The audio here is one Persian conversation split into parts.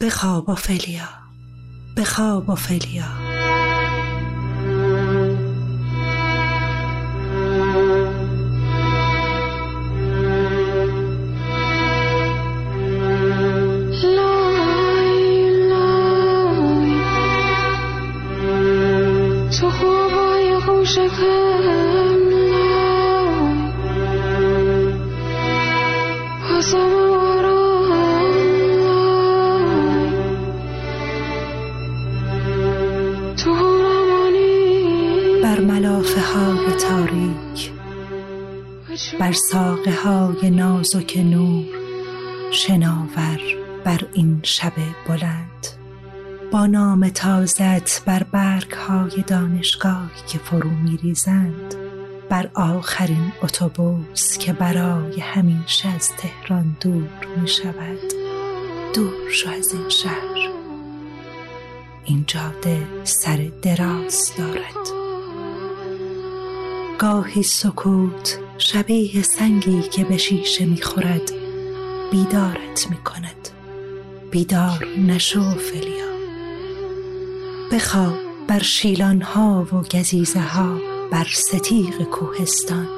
بخواب فلیا بخواب فلیا بر ساقه های نازک نور شناور بر این شب بلند. با نام تازت بر برگ های دانشگاهی که فرو می ریزند بر آخرین اتوبوس که برای همیشه از تهران دور می شود دور شو از این شهر. این جاده سر دراز دارد. گاهی سکوت شبیه سنگی که به شیشه می‌خورد بیدارت می‌کند. بیدار نشو فلیا. بخواب بر شیلان ها و گزیزه ها بر ستیق کوهستان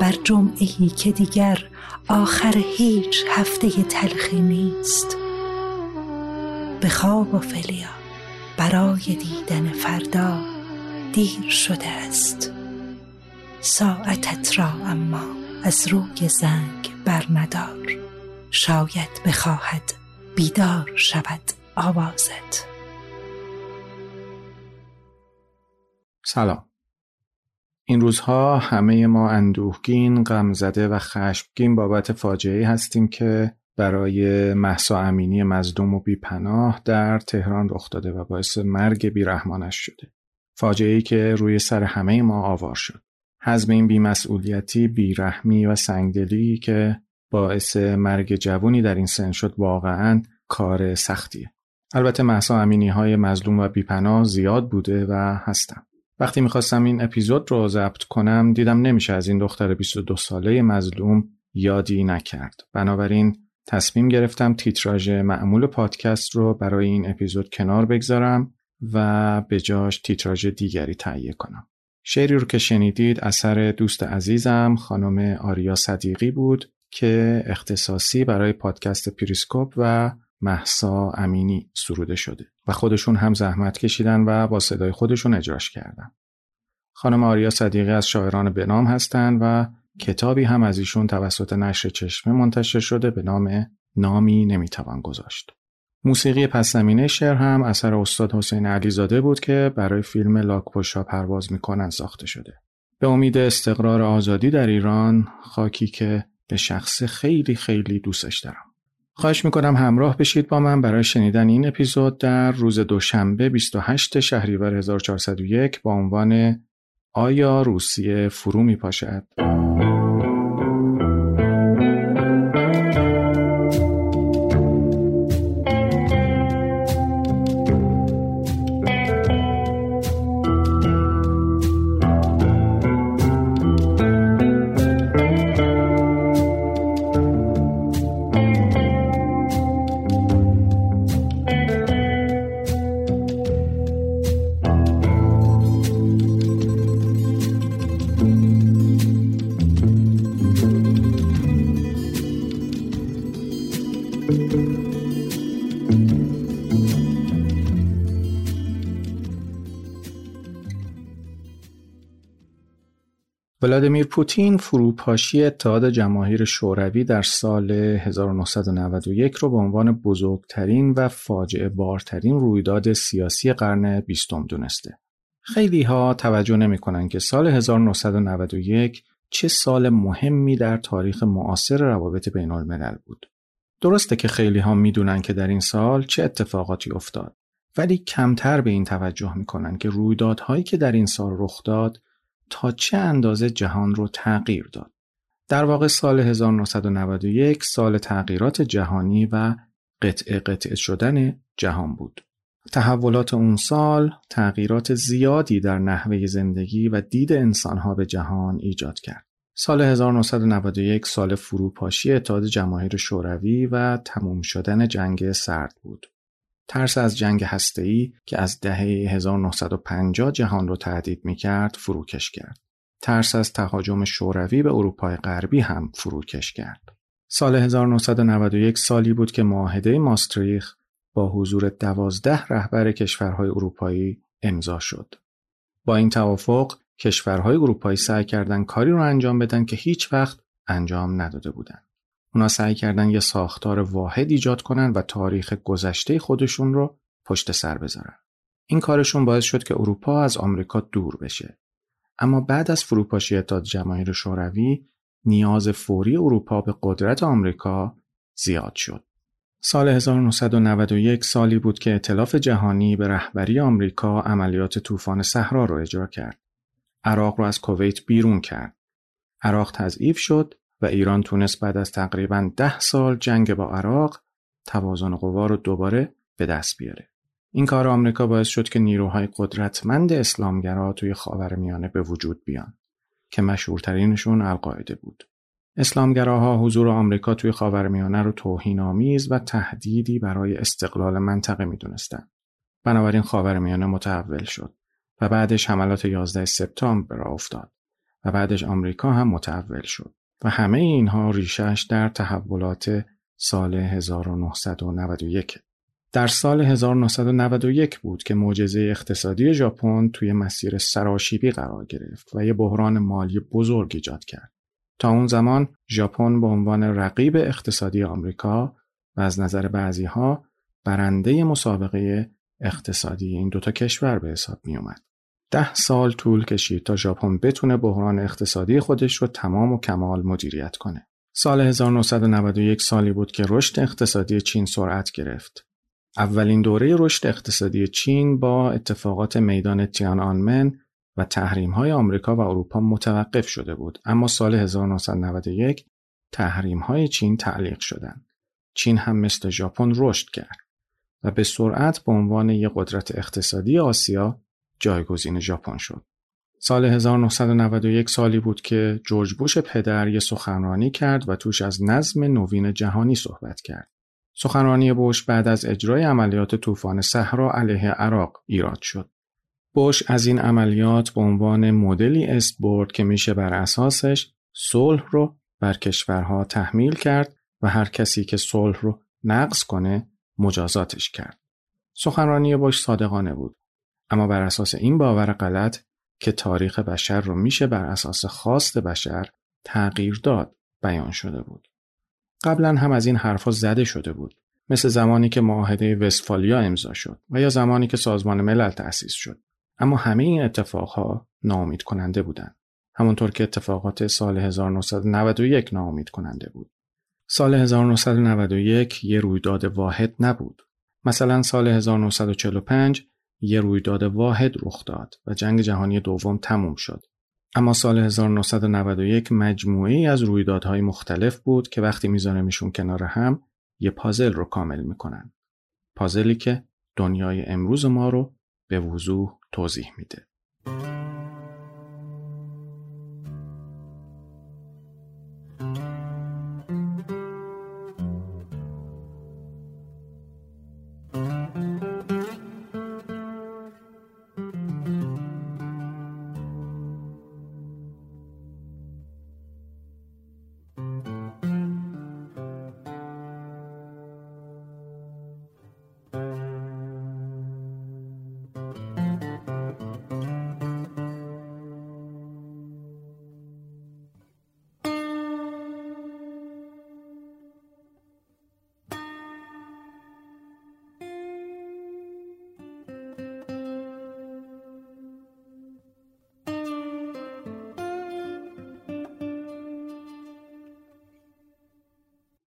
بر جمعه که دیگر آخر هیچ هفته تلخی نیست. بخواب و فلیا برای دیدن فردا دیر شده است. ساعتت را اما از روی زنگ بر ندار شاید بخواهد بیدار شود آوازت سلام این روزها همه ما اندوهگین، غمزده و خشمگین بابت فاجعه هستیم که برای محسا امینی مزدوم و بیپناه در تهران رخ داده و باعث مرگ بیرحمانش شده. فاجعه ای که روی سر همه ما آوار شد. حزم این بیمسئولیتی، بیرحمی و سنگدلی که باعث مرگ جوونی در این سن شد واقعا کار سختیه. البته محسا امینی های مظلوم و بیپناه زیاد بوده و هستم. وقتی می‌خواستم این اپیزود رو ضبط کنم دیدم نمیشه از این دختر 22 ساله مظلوم یادی نکرد. بنابراین تصمیم گرفتم تیتراژ معمول پادکست رو برای این اپیزود کنار بگذارم و به جاش تیتراژ دیگری تهیه کنم. شعری رو که شنیدید اثر دوست عزیزم خانم آریا صدیقی بود که اختصاصی برای پادکست پریسکوپ و مهسا امینی سروده شده و خودشون هم زحمت کشیدن و با صدای خودشون اجراش کردن. خانم آریا صدیقی از شاعران بنام هستند و کتابی هم از ایشون توسط نشر چشمه منتشر شده به نام نامی نمی‌توان گذاشت. موسیقی پس زمینه شعر هم اثر استاد حسین علیزاده بود که برای فیلم لاکپشا پرواز می‌کنن ساخته شده. به امید استقرار آزادی در ایران خاکی که به شخص خیلی خیلی دوستش دارم. خواهش می‌کنم همراه بشید با من برای شنیدن این اپیزود در روز دوشنبه 28 شهریور 1401 با عنوان آیا روسیه فرو می ولادیمیر پوتین فروپاشی اتحاد جماهیر شوروی در سال 1991 رو به عنوان بزرگترین و فاجعه بارترین رویداد سیاسی قرن بیستم دونسته. خیلی ها توجه نمی کنن که سال 1991 چه سال مهمی در تاریخ معاصر روابط بین الملل بود. درسته که خیلی ها می‌دونن که در این سال چه اتفاقاتی افتاد ولی کمتر به این توجه می‌کنن که رویدادهایی که در این سال رخ داد تا چه اندازه جهان رو تغییر داد. در واقع سال 1991 سال تغییرات جهانی و قطع قطع شدن جهان بود. تحولات اون سال تغییرات زیادی در نحوه زندگی و دید انسانها به جهان ایجاد کرد. سال 1991 سال فروپاشی اتحاد جماهیر شوروی و تموم شدن جنگ سرد بود. ترس از جنگ هسته‌ای که از دهه 1950 جهان رو تهدید می‌کرد فروکش کرد. ترس از تهاجم شوروی به اروپای غربی هم فروکش کرد. سال 1991 سالی بود که معاهده ماستریخ با حضور دوازده رهبر کشورهای اروپایی امضا شد. با این توافق کشورهای اروپایی سعی کردند کاری رو انجام بدن که هیچ وقت انجام نداده بودند. اونا سعی کردن یه ساختار واحد ایجاد کنن و تاریخ گذشته خودشون رو پشت سر بذارن. این کارشون باعث شد که اروپا از آمریکا دور بشه. اما بعد از فروپاشی اتحاد جماهیر شوروی نیاز فوری اروپا به قدرت آمریکا زیاد شد. سال 1991 سالی بود که اطلاف جهانی به رهبری آمریکا عملیات طوفان صحرا رو اجرا کرد. عراق رو از کویت بیرون کرد. عراق تضعیف شد و ایران تونست بعد از تقریبا ده سال جنگ با عراق توازن قوا رو دوباره به دست بیاره. این کار آمریکا باعث شد که نیروهای قدرتمند اسلامگرا توی خاورمیانه به وجود بیان که مشهورترینشون القاعده بود. اسلامگراها حضور آمریکا توی خاورمیانه رو توهینآمیز و تهدیدی برای استقلال منطقه می‌دونستند. بنابراین خاورمیانه متحول شد و بعدش حملات 11 سپتامبر را افتاد و بعدش آمریکا هم متحول شد و همه اینها ریشش در تحولات سال 1991 در سال 1991 بود که معجزه اقتصادی ژاپن توی مسیر سراشیبی قرار گرفت و یه بحران مالی بزرگ ایجاد کرد. تا اون زمان ژاپن به عنوان رقیب اقتصادی آمریکا و از نظر بعضی ها برنده مسابقه اقتصادی این دوتا کشور به حساب می اومد. ده سال طول کشید تا ژاپن بتونه بحران اقتصادی خودش رو تمام و کمال مدیریت کنه. سال 1991 سالی بود که رشد اقتصادی چین سرعت گرفت. اولین دوره رشد اقتصادی چین با اتفاقات میدان تیان آنمن و تحریم های آمریکا و اروپا متوقف شده بود اما سال 1991 تحریم های چین تعلیق شدند. چین هم مثل ژاپن رشد کرد و به سرعت به عنوان یک قدرت اقتصادی آسیا جایگزین ژاپن شد. سال 1991 سالی بود که جورج بوش پدر یه سخنرانی کرد و توش از نظم نوین جهانی صحبت کرد. سخنرانی بوش بعد از اجرای عملیات طوفان صحرا علیه عراق ایراد شد. بوش از این عملیات به عنوان مدلی است برد که میشه بر اساسش صلح رو بر کشورها تحمیل کرد و هر کسی که صلح رو نقض کنه مجازاتش کرد. سخنرانی بوش صادقانه بود. اما بر اساس این باور غلط که تاریخ بشر رو میشه بر اساس خواست بشر تغییر داد بیان شده بود. قبلا هم از این حرفها زده شده بود. مثل زمانی که معاهده وستفالیا امضا شد و یا زمانی که سازمان ملل تأسیس شد. اما همه این اتفاقها ناامید کننده بودند. همونطور که اتفاقات سال 1991 ناامید کننده بود. سال 1991 یه رویداد واحد نبود. مثلا سال 1945 یه رویداد واحد رخ داد و جنگ جهانی دوم تموم شد. اما سال 1991 مجموعه ای از رویدادهای مختلف بود که وقتی میذارمشون کنار هم یه پازل رو کامل می‌کنن. پازلی که دنیای امروز ما رو به وضوح توضیح میده.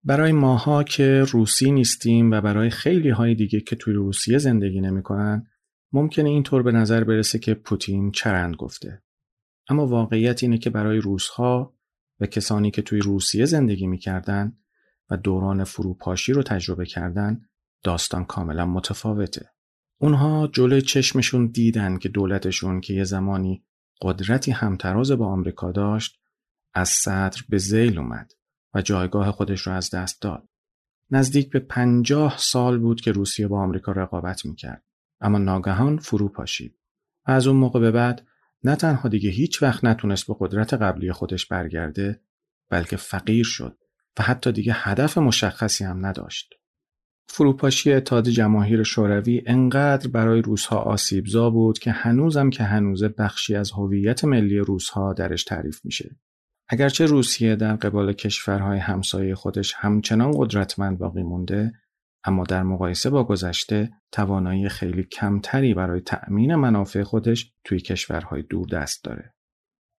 برای ماها که روسی نیستیم و برای خیلی های دیگه که توی روسیه زندگی نمی‌کنن ممکنه اینطور به نظر برسه که پوتین چرند گفته. اما واقعیت اینه که برای روسها و کسانی که توی روسیه زندگی می‌کردن و دوران فروپاشی رو تجربه کردن داستان کاملا متفاوته. اونها جلوی چشمشون دیدن که دولتشون که یه زمانی قدرتی همتراز با آمریکا داشت از صدر به زیل اومد و جایگاه خودش رو از دست داد. نزدیک به پنجاه سال بود که روسیه با آمریکا رقابت می‌کرد اما ناگهان فرو پاشید و از اون موقع به بعد نه تنها دیگه هیچ وقت نتونست به قدرت قبلی خودش برگرده بلکه فقیر شد و حتی دیگه هدف مشخصی هم نداشت. فروپاشی اتحاد جماهیر شوروی انقدر برای روسها آسیبزا بود که هنوزم که هنوزه بخشی از هویت ملی روسها درش تعریف میشه. اگرچه روسیه در قبال کشورهای همسایه خودش همچنان قدرتمند باقی مونده اما در مقایسه با گذشته توانایی خیلی کمتری برای تأمین منافع خودش توی کشورهای دور دست داره.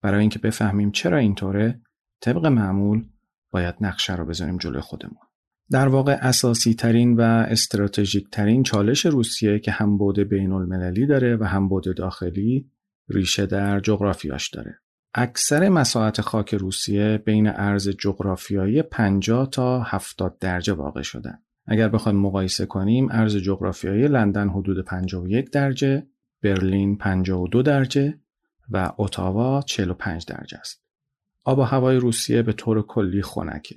برای اینکه بفهمیم چرا اینطوره طبق معمول باید نقشه رو بذاریم جلوی خودمون. در واقع اساسی ترین و استراتژیک ترین چالش روسیه که هم بود بین المللی داره و هم بود داخلی ریشه در جغرافیاش داره. اکثر مساحت خاک روسیه بین عرض جغرافیایی 50 تا 70 درجه واقع شدن. اگر بخوایم مقایسه کنیم عرض جغرافیایی لندن حدود 51 درجه، برلین 52 درجه و اتاوا 45 درجه است. آب و هوای روسیه به طور کلی خنکه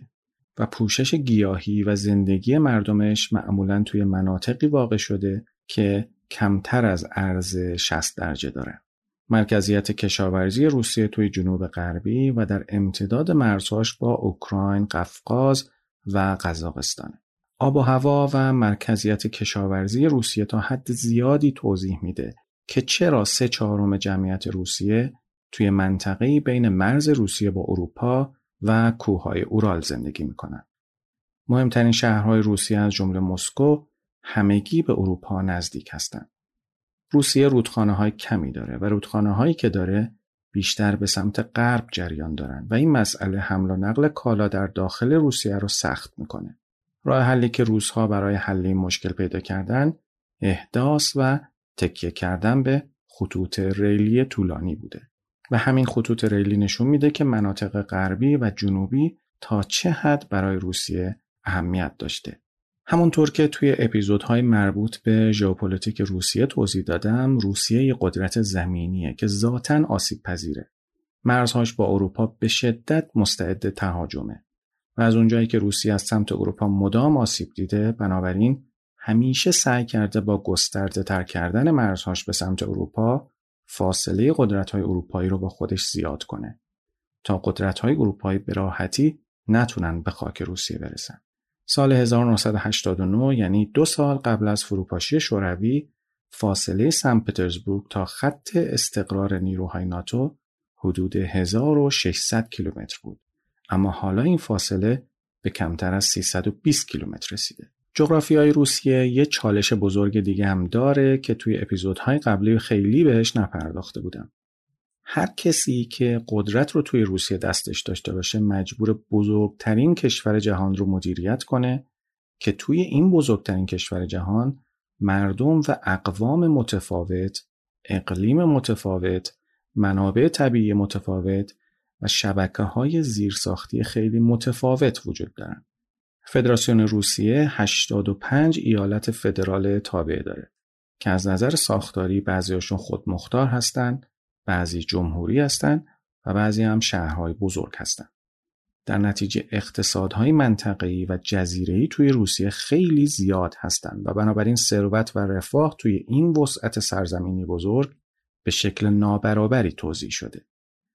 و پوشش گیاهی و زندگی مردمش معمولا توی مناطقی واقع شده که کمتر از عرض 60 درجه داره. مرکزیت کشاورزی روسیه توی جنوب غربی و در امتداد مرزهاش با اوکراین، قفقاز و قزاقستانه. آب و هوا و مرکزیت کشاورزی روسیه تا حد زیادی توضیح میده که چرا سه چهارم جمعیت روسیه توی منطقه‌ای بین مرز روسیه با اروپا و کوههای اورال زندگی می‌کنن. مهمترین شهرهای روسیه از جمله مسکو همگی به اروپا نزدیک هستند. روسیه رودخانه های کمی داره و رودخانه هایی که داره بیشتر به سمت غرب جریان دارن و این مسئله حمل و نقل کالا در داخل روسیه رو سخت می‌کنه. راه حلی که روزها برای حل این مشکل پیدا کردن احداث و تکیه کردن به خطوط ریلی طولانی بوده و همین خطوط ریلی نشون میده که مناطق غربی و جنوبی تا چه حد برای روسیه اهمیت داشته. همونطور که توی اپیزودهای مربوط به ژئوپلیتیک روسیه توضیح دادم، روسیه یه قدرت زمینیه که ذاتا آسیب پذیره. مرزهاش با اروپا به شدت مستعد تهاجمه. و از اونجایی که روسیه از سمت اروپا مدام آسیب دیده بنابراین همیشه سعی کرده با گسترده تر کردن مرزهاش به سمت اروپا فاصله قدرت های اروپایی رو با خودش زیاد کنه تا قدرت های اروپایی به راحتی نتونن به خاک روسیه برسن. سال 1989 یعنی دو سال قبل از فروپاشی شوروی فاصله سن پترزبورگ تا خط استقرار نیروهای ناتو حدود 1600 کیلومتر بود. اما حالا این فاصله به کمتر از 320 کیلومتر رسیده. های روسیه یه چالش بزرگ دیگه هم داره که توی اپیزودهای قبلی خیلی بهش نپرداخته بودم. هر کسی که قدرت رو توی روسیه دستش داشته باشه مجبور بزرگترین کشور جهان رو مدیریت کنه که توی این بزرگترین کشور جهان مردم و اقوام متفاوت، اقلیم متفاوت، منابع طبیعی متفاوت و شبکه های زیرساختی خیلی متفاوت وجود دارن. فدراسیون روسیه 85 ایالت فدرال تابع داره که از نظر ساختاری بعضیاشون خودمختار هستند، بعضی جمهوری هستند و بعضی هم شهرهای بزرگ هستند. در نتیجه اقتصادهای منطقه‌ای و جزیره‌ای توی روسیه خیلی زیاد هستند و بنابراین ثروت و رفاه توی این وسعت سرزمینی بزرگ به شکل نابرابری توضیح شده.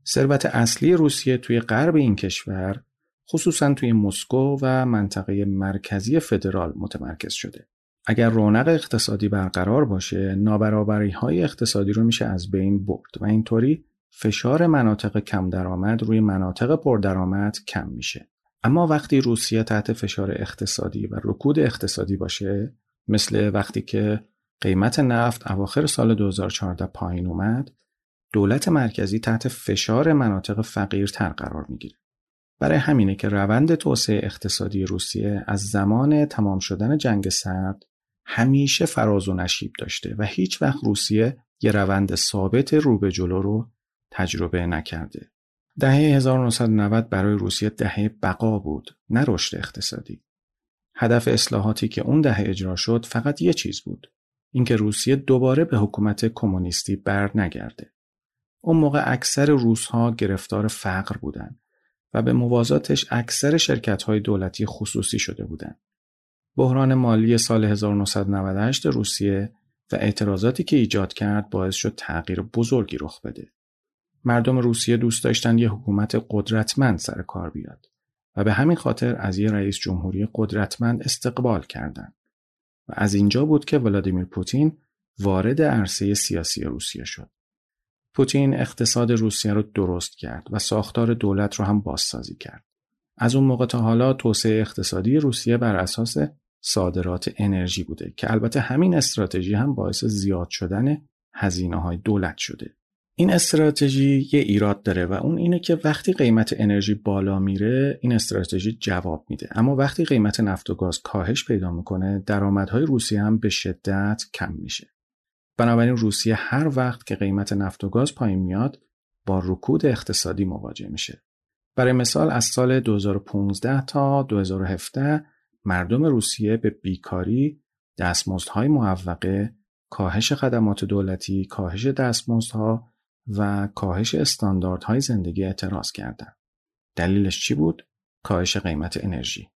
ثروت اصلی روسیه توی غرب این کشور خصوصا توی مسکو و منطقه مرکزی فدرال متمرکز شده. اگر رونق اقتصادی برقرار باشه، نابرابری های اقتصادی رو میشه از بین برد و اینطوری فشار مناطق کم درآمد روی مناطق پردرآمد کم میشه. اما وقتی روسیه تحت فشار اقتصادی و رکود اقتصادی باشه، مثل وقتی که قیمت نفت اواخر سال 2014 پایین اومد، دولت مرکزی تحت فشار مناطق فقیرتر قرار می‌گیره. برای همینه که روند توسعه اقتصادی روسیه از زمان تمام شدن جنگ سرد همیشه فراز و نشیب داشته و هیچ وقت روسیه یه روند ثابت رو به جلو رو تجربه نکرده. دهه 1990 برای روسیه دهه بقا بود، نه رشد اقتصادی. هدف اصلاحاتی که اون دهه اجرا شد فقط یه چیز بود. اینکه روسیه دوباره به حکومت کمونیستی بر نگرده. اون موقع اکثر روسها گرفتار فقر بودند و به موازاتش اکثر شرکت های دولتی خصوصی شده بودند. بحران مالی سال 1998 روسیه و اعتراضاتی که ایجاد کرد باعث شد تغییر بزرگی رخ بده. مردم روسیه دوست داشتن یه حکومت قدرتمند سر کار بیاد و به همین خاطر از یه رئیس جمهوری قدرتمند استقبال کردند. و از اینجا بود که ولادیمیر پوتین وارد عرصه سیاسی روسیه شد. پوتین اقتصاد روسیه رو درست کرد و ساختار دولت رو هم بازسازی کرد. از اون موقع تا حالا توسعه اقتصادی روسیه بر اساس صادرات انرژی بوده که البته همین استراتژی هم باعث زیاد شدن هزینه های دولت شده. این استراتژی یه ایراد داره و اون اینه که وقتی قیمت انرژی بالا میره این استراتژی جواب میده. اما وقتی قیمت نفت و گاز کاهش پیدا می‌کنه درآمدهای روسیه هم به شدت کم میشه. بنابراین روسیه هر وقت که قیمت نفت و گاز پایین میاد با رکود اقتصادی مواجه میشه. برای مثال از سال 2015 تا 2017 مردم روسیه به بیکاری دستمزدهای معوقه کاهش خدمات دولتی کاهش دستمزدها و کاهش استانداردهای زندگی اعتراض کردند. دلیلش چی بود؟ کاهش قیمت انرژی.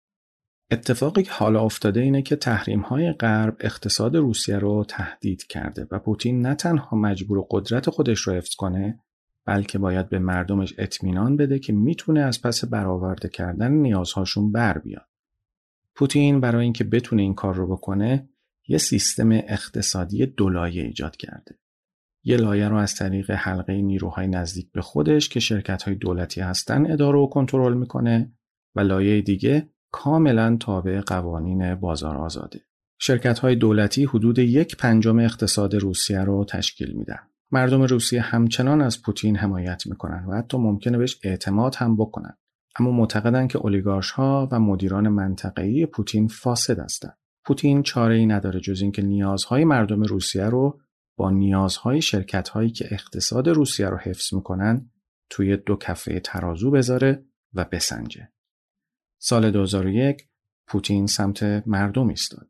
اتفاقی که حالا افتاده اینه که تحریم های غرب اقتصاد روسیه رو تهدید کرده و پوتین نه تنها مجبور قدرت خودش رو حفظ کنه بلکه باید به مردمش اطمینان بده که می‌تونه از پس برآورده کردن نیازهاشون بر بیاد. پوتین برای اینکه بتونه این کار رو بکنه یه سیستم اقتصادی دولایه ایجاد کرده. یه لایه رو از طریق حلقه نیروهای نزدیک به خودش که شرکت های دولتی هستن اداره و کنترل می‌کنه و لایه دیگه کاملا تابع قوانین بازار آزاده. شرکت های دولتی حدود یک پنجم اقتصاد روسیه رو تشکیل میدن. مردم روسیه همچنان از پوتین حمایت می‌کنن و حتی ممکنه بهش اعتماد هم بکنن. اما معتقدن که اولیگارش ها و مدیران منطقه‌ای پوتین فاسد هستند. پوتین چاره ای نداره جز اینکه نیازهای مردم روسیه رو با نیازهای شرکت هایی که اقتصاد روسیه رو حفظ می‌کنن توی دو کفه ترازو بذاره و بسنجه. سال 2001 پوتین سمت مردم ایستاد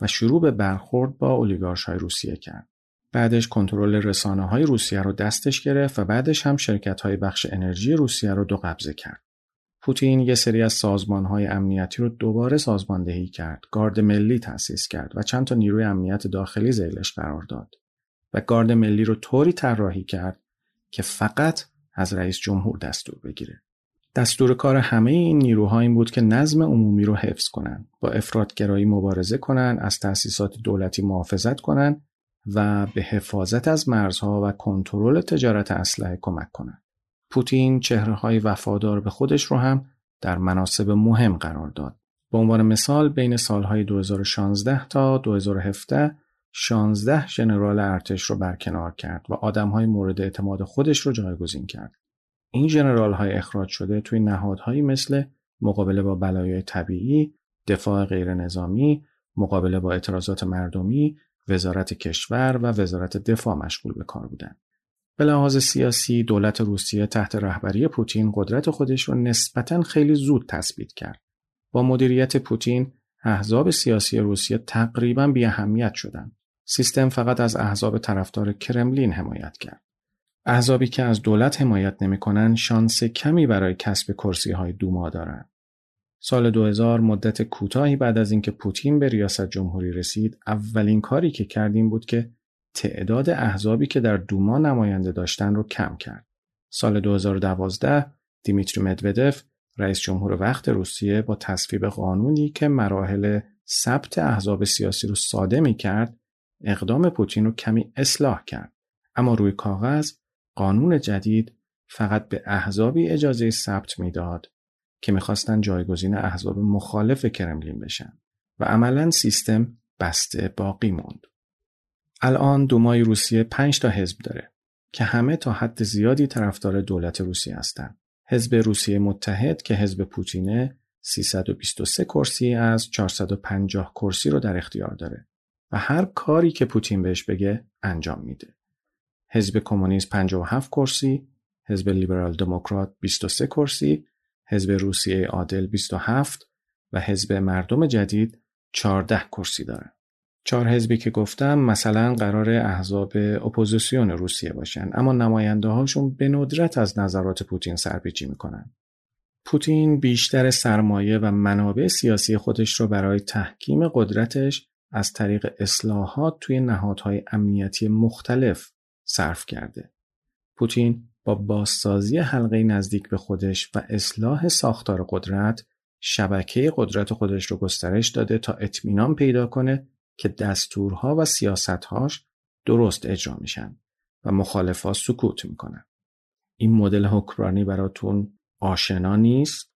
و شروع به برخورد با اولیگارش های روسیه کرد. بعدش کنترل رسانه های روسیه رو دستش گرفت و بعدش هم شرکت های بخش انرژی روسیه رو دو قبضه کرد. پوتین یه سری از سازمان های امنیتی رو دوباره سازماندهی کرد، گارد ملی تأسیس کرد و چند تا نیروی امنیت داخلی زیلش قرار داد. و گارد ملی رو طوری طراحی کرد که فقط از رئیس جمهور دستور بگیره. دستور کار همه این نیروها این بود که نظم عمومی رو حفظ کنن، با افرادگرایی مبارزه کنن، از تأسیسات دولتی محافظت کنن و به حفاظت از مرزها و کنترل تجارت اسلحه کمک کنند. پوتین چهره های وفادار به خودش رو هم در مناسب مهم قرار داد. به عنوان مثال بین سالهای 2016 تا 2017 16 ژنرال ارتش رو برکنار کرد و آدمهای مورد اعتماد خودش رو جایگزین کرد. این ژنرال های اخراج شده توی نهادهایی مثل مقابله با بلایای طبیعی، دفاع غیر نظامی، مقابله با اعتراضات مردمی، وزارت کشور و وزارت دفاع مشغول به کار بودند. به لحاظ سیاسی دولت روسیه تحت رهبری پوتین قدرت خودش رو نسبتا خیلی زود تثبیت کرد. با مدیریت پوتین احزاب سیاسی روسیه تقریبا بی اهمیت شدند. سیستم فقط از احزاب طرفدار کرملین حمایت کرد. احزابی که از دولت حمایت نمی‌کنن شانس کمی برای کسب کرسی های دوما دارند. سال 2000 مدت کوتاهی بعد از اینکه پوتین به ریاست جمهوری رسید، اولین کاری که کردیم بود که تعداد احزابی که در دوما نماینده داشتن رو کم کرد. سال 2012 دیمیتری مدودف رئیس جمهور وقت روسیه با تصویب قانونی که مراحل ثبت احزاب سیاسی رو ساده می کرد اقدام پوتین رو کمی اصلاح کرد اما روی کاغذ قانون جدید فقط به احزابی اجازه ثبت می‌داد که می‌خواستن جایگزین احزاب مخالف کرملین بشن و عملا سیستم بسته باقی موند. الان دومای روسیه 5 تا حزب داره که همه تا حد زیادی طرفدار دولت روسیه هستند. حزب روسیه متحد که حزب پوتینه 323 کرسی از 450 کرسی رو در اختیار داره و هر کاری که پوتین بهش بگه انجام میده. حزب کمونیست 57 کرسی، حزب لیبرال دموکرات 23 کرسی، حزب روسیه عادل 27 و حزب مردم جدید 14 کرسی داره. چهار حزبی که گفتم مثلا قرار احزاب اپوزیسیون روسیه باشن اما نماینده هاشون به ندرت از نظرات پوتین سرپیچی می‌کنن. پوتین بیشتر سرمایه و منابع سیاسی خودش رو برای تحکیم قدرتش از طریق اصلاحات توی نهادهای امنیتی مختلف صرف کرده. پوتین با بازسازی حلقه نزدیک به خودش و اصلاح ساختار قدرت شبکه قدرت خودش رو گسترش داده تا اطمینان پیدا کنه که دستورها و سیاستهاش درست اجرا میشن و مخالفا سکوت می‌کنن. این مدل حکمرانی براتون آشنا نیست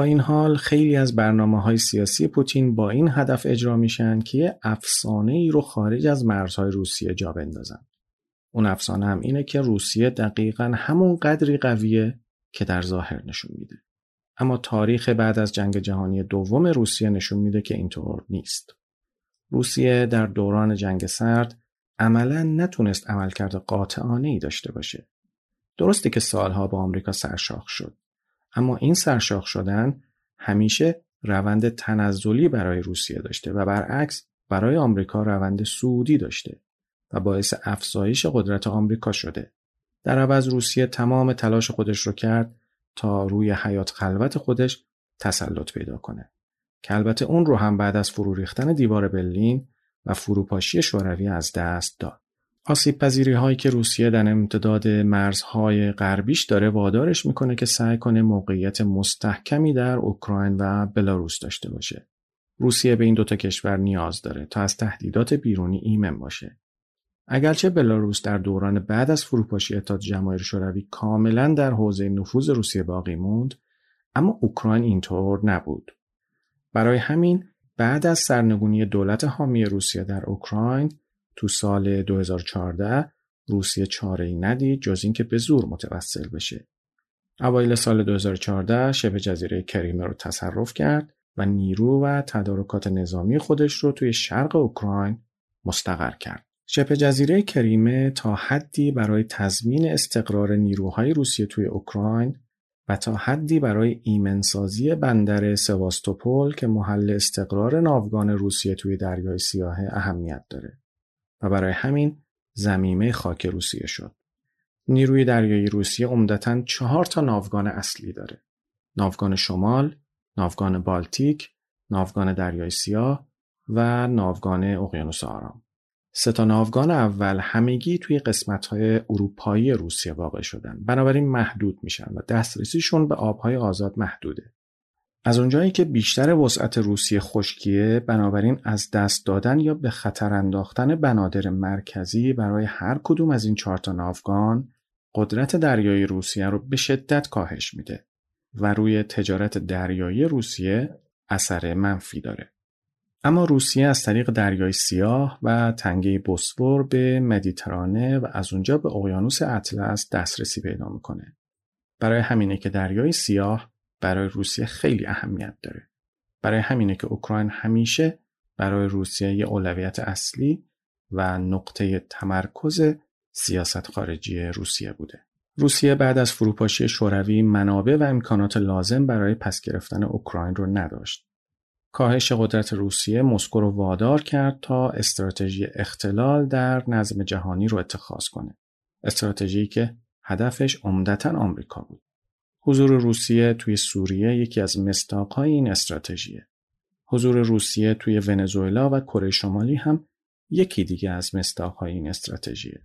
با این حال خیلی از برنامه های سیاسی پوتین با این هدف اجرا میشن که یه افسانه ای رو خارج از مرزهای روسیه جا بندازن. اون افسانه هم اینه که روسیه دقیقا همون قدری قویه که در ظاهر نشون میده. اما تاریخ بعد از جنگ جهانی دوم روسیه نشون میده که اینطور نیست. روسیه در دوران جنگ سرد عملا نتونست عملکرد قاطعانه ای داشته باشه. درسته که سالها با آمریکا سرشاخ شد اما این سرشاخ شدن همیشه روند تنزلی برای روسیه داشته و برعکس برای آمریکا روند سعودی داشته و باعث افزایش قدرت آمریکا شده. در عوض روسیه تمام تلاش خودش رو کرد تا روی حیات خلوت خودش تسلط پیدا کنه. که البته اون رو هم بعد از فرو ریختن دیوار برلین و فروپاشی شوروی از دست داد. آسیب پذیری هایی که روسیه در امتداد مرزهای غربیش داره وادارش می‌کنه که سعی کنه موقعیت مستحکمی در اوکراین و بلاروس داشته باشه. روسیه به این دوتا کشور نیاز داره تا از تهدیدات بیرونی ایمن باشه. اگرچه بلاروس در دوران بعد از فروپاشی اتحاد جماهیر شوروی کاملا در حوزه نفوذ روسیه باقی موند، اما اوکراین اینطور نبود. برای همین بعد از سرنگونی دولت حامی روسیه در اوکراین تو سال 2014 روسیه چاره ای ندید جز اینکه به زور متوسل بشه. اوایل سال 2014 شبه جزیره کریمه رو تصرف کرد و نیرو و تدارکات نظامی خودش رو توی شرق اوکراین مستقر کرد. شبه جزیره کریمه تا حدی برای تضمین استقرار نیروهای روسیه توی اوکراین و تا حدی برای ایمنسازی بندر سواستوپول که محل استقرار ناوگان روسیه توی دریای سیاه اهمیت داره. و برای همین زمیمه خاک روسیه شد. نیروی دریایی روسیه عمدتا چهار تا ناوگان اصلی داره. ناوگان شمال، ناوگان بالتیک، ناوگان دریای سیاه و ناوگان اقیانوس آرام. سه تا ناوگان اول همگی توی قسمت‌های اروپایی روسیه واقع شدن. بنابراین محدود میشن و دسترسیشون به آبهای آزاد محدوده. از اونجایی که بیشتر وسعت روسیه خشکیه بنابراین از دست دادن یا به خطر انداختن بنادر مرکزی برای هر کدوم از این چهار تا ناوگان قدرت دریایی روسیه رو به شدت کاهش میده و روی تجارت دریایی روسیه اثر منفی داره. اما روسیه از طریق دریای سیاه و تنگه بوسفور به مدیترانه و از اونجا به اقیانوس اطلس دسترسی پیدا می‌کنه. برای همینه که دریای سیاه برای روسیه خیلی اهمیت داره. برای همینه که اوکراین همیشه برای روسیه یه اولویت اصلی و نقطه تمرکز سیاست خارجی روسیه بوده. روسیه بعد از فروپاشی شوروی منابع و امکانات لازم برای پس گرفتن اوکراین رو نداشت. کاهش قدرت روسیه مسکو رو وادار کرد تا استراتژی اختلال در نظم جهانی رو اتخاذ کنه. استراتژی که هدفش عمدتا آمریکا بود. حضور روسیه توی سوریه یکی از مستاقهای این استراتژیه. حضور روسیه توی ونزوئلا و کره شمالی هم یکی دیگه از مستاقهای این استراتژیه.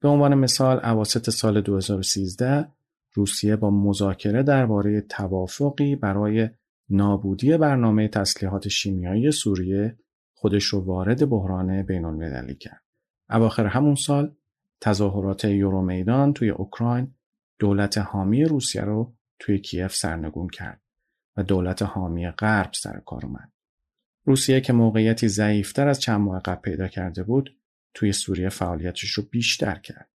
به عنوان مثال اواسط سال 2013 روسیه با مذاکره درباره توافقی برای نابودی برنامه تسلیحات شیمیایی سوریه خودش رو وارد بحران بین المللی کرد. اواخر همون سال تظاهرات یورومیدان توی اوکراین دولت حامی روسیه رو توی کیف سرنگون کرد و دولت حامی غرب سر کار اومد. روسیه که موقعیتی ضعیفتر از چند ماه قبل پیدا کرده بود توی سوریه فعالیتش رو بیشتر کرد.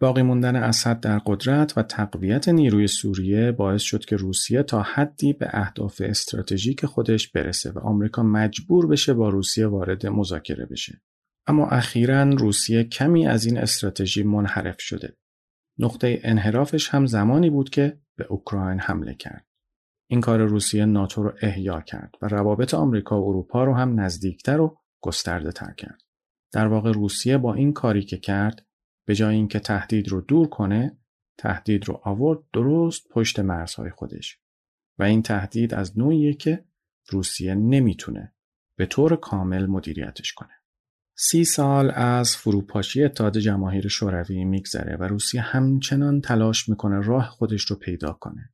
باقی موندن اسد در قدرت و تقویت نیروی سوریه باعث شد که روسیه تا حدی به اهداف استراتژیک خودش برسه و آمریکا مجبور بشه با روسیه وارد مذاکره بشه. اما اخیرا روسیه کمی از این استراتژی منحرف شده. نقطه انحرافش هم زمانی بود که به اوکراین حمله کرد. این کار روسیه ناتو رو احیا کرد و روابط آمریکا و اروپا رو هم نزدیکتر و گسترده تر کرد. در واقع روسیه با این کاری که کرد به جای اینکه تهدید رو دور کنه تهدید رو آورد درست پشت مرزهای خودش و این تهدید از نوعیه که روسیه نمی‌تونه به طور کامل مدیریتش کنه. سی سال از فروپاشی اتحاد جماهیر شوروی میگذره و روسیه همچنان تلاش می‌کنه راه خودش رو پیدا کنه.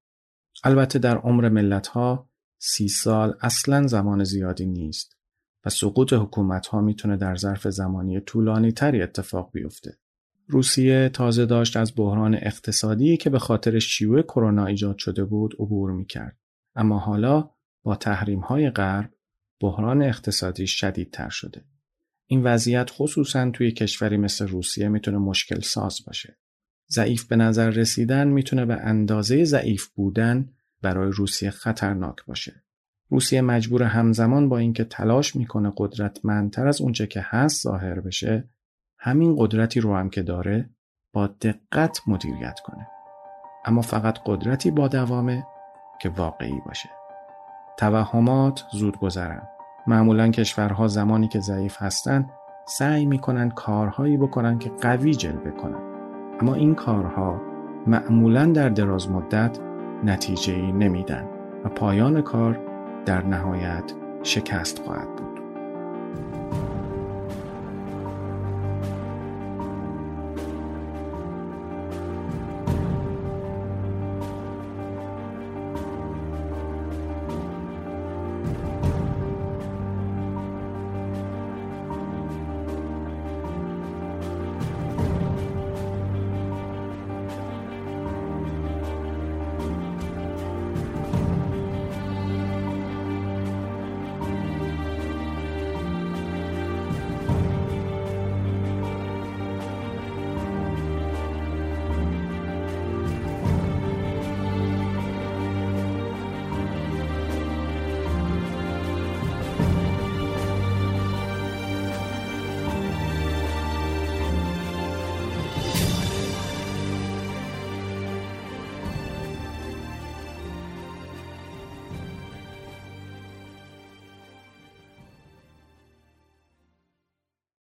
البته در عمر ملت ها سی سال اصلا زمان زیادی نیست و سقوط حکومت ها می‌تونه در ظرف زمانی طولانی تری اتفاق بیفته. روسیه تازه داشت از بحران اقتصادی که به خاطر شیوع کرونا ایجاد شده بود عبور می‌کرد. اما حالا با تحریم های غرب بحران اقتصادی شدیدتر شده. این وضعیت خصوصا توی کشوری مثل روسیه می‌تونه مشکل ساز باشه. ضعیف به نظر رسیدن می‌تونه به اندازه ضعیف بودن برای روسیه خطرناک باشه. روسیه مجبور همزمان با اینکه تلاش می‌کنه قدرتمندتر از اونچه که هست ظاهر بشه همین قدرتی رو هم که داره با دقت مدیریت کنه اما فقط قدرتی با دوامه که واقعی باشه توهمات زود گذرن معمولا کشورها زمانی که ضعیف هستن سعی می‌کنن کارهایی بکنن که قوی جلوه کنن اما این کارها معمولا در دراز مدت نتیجه نمیدن و پایان کار در نهایت شکست خواهد بود.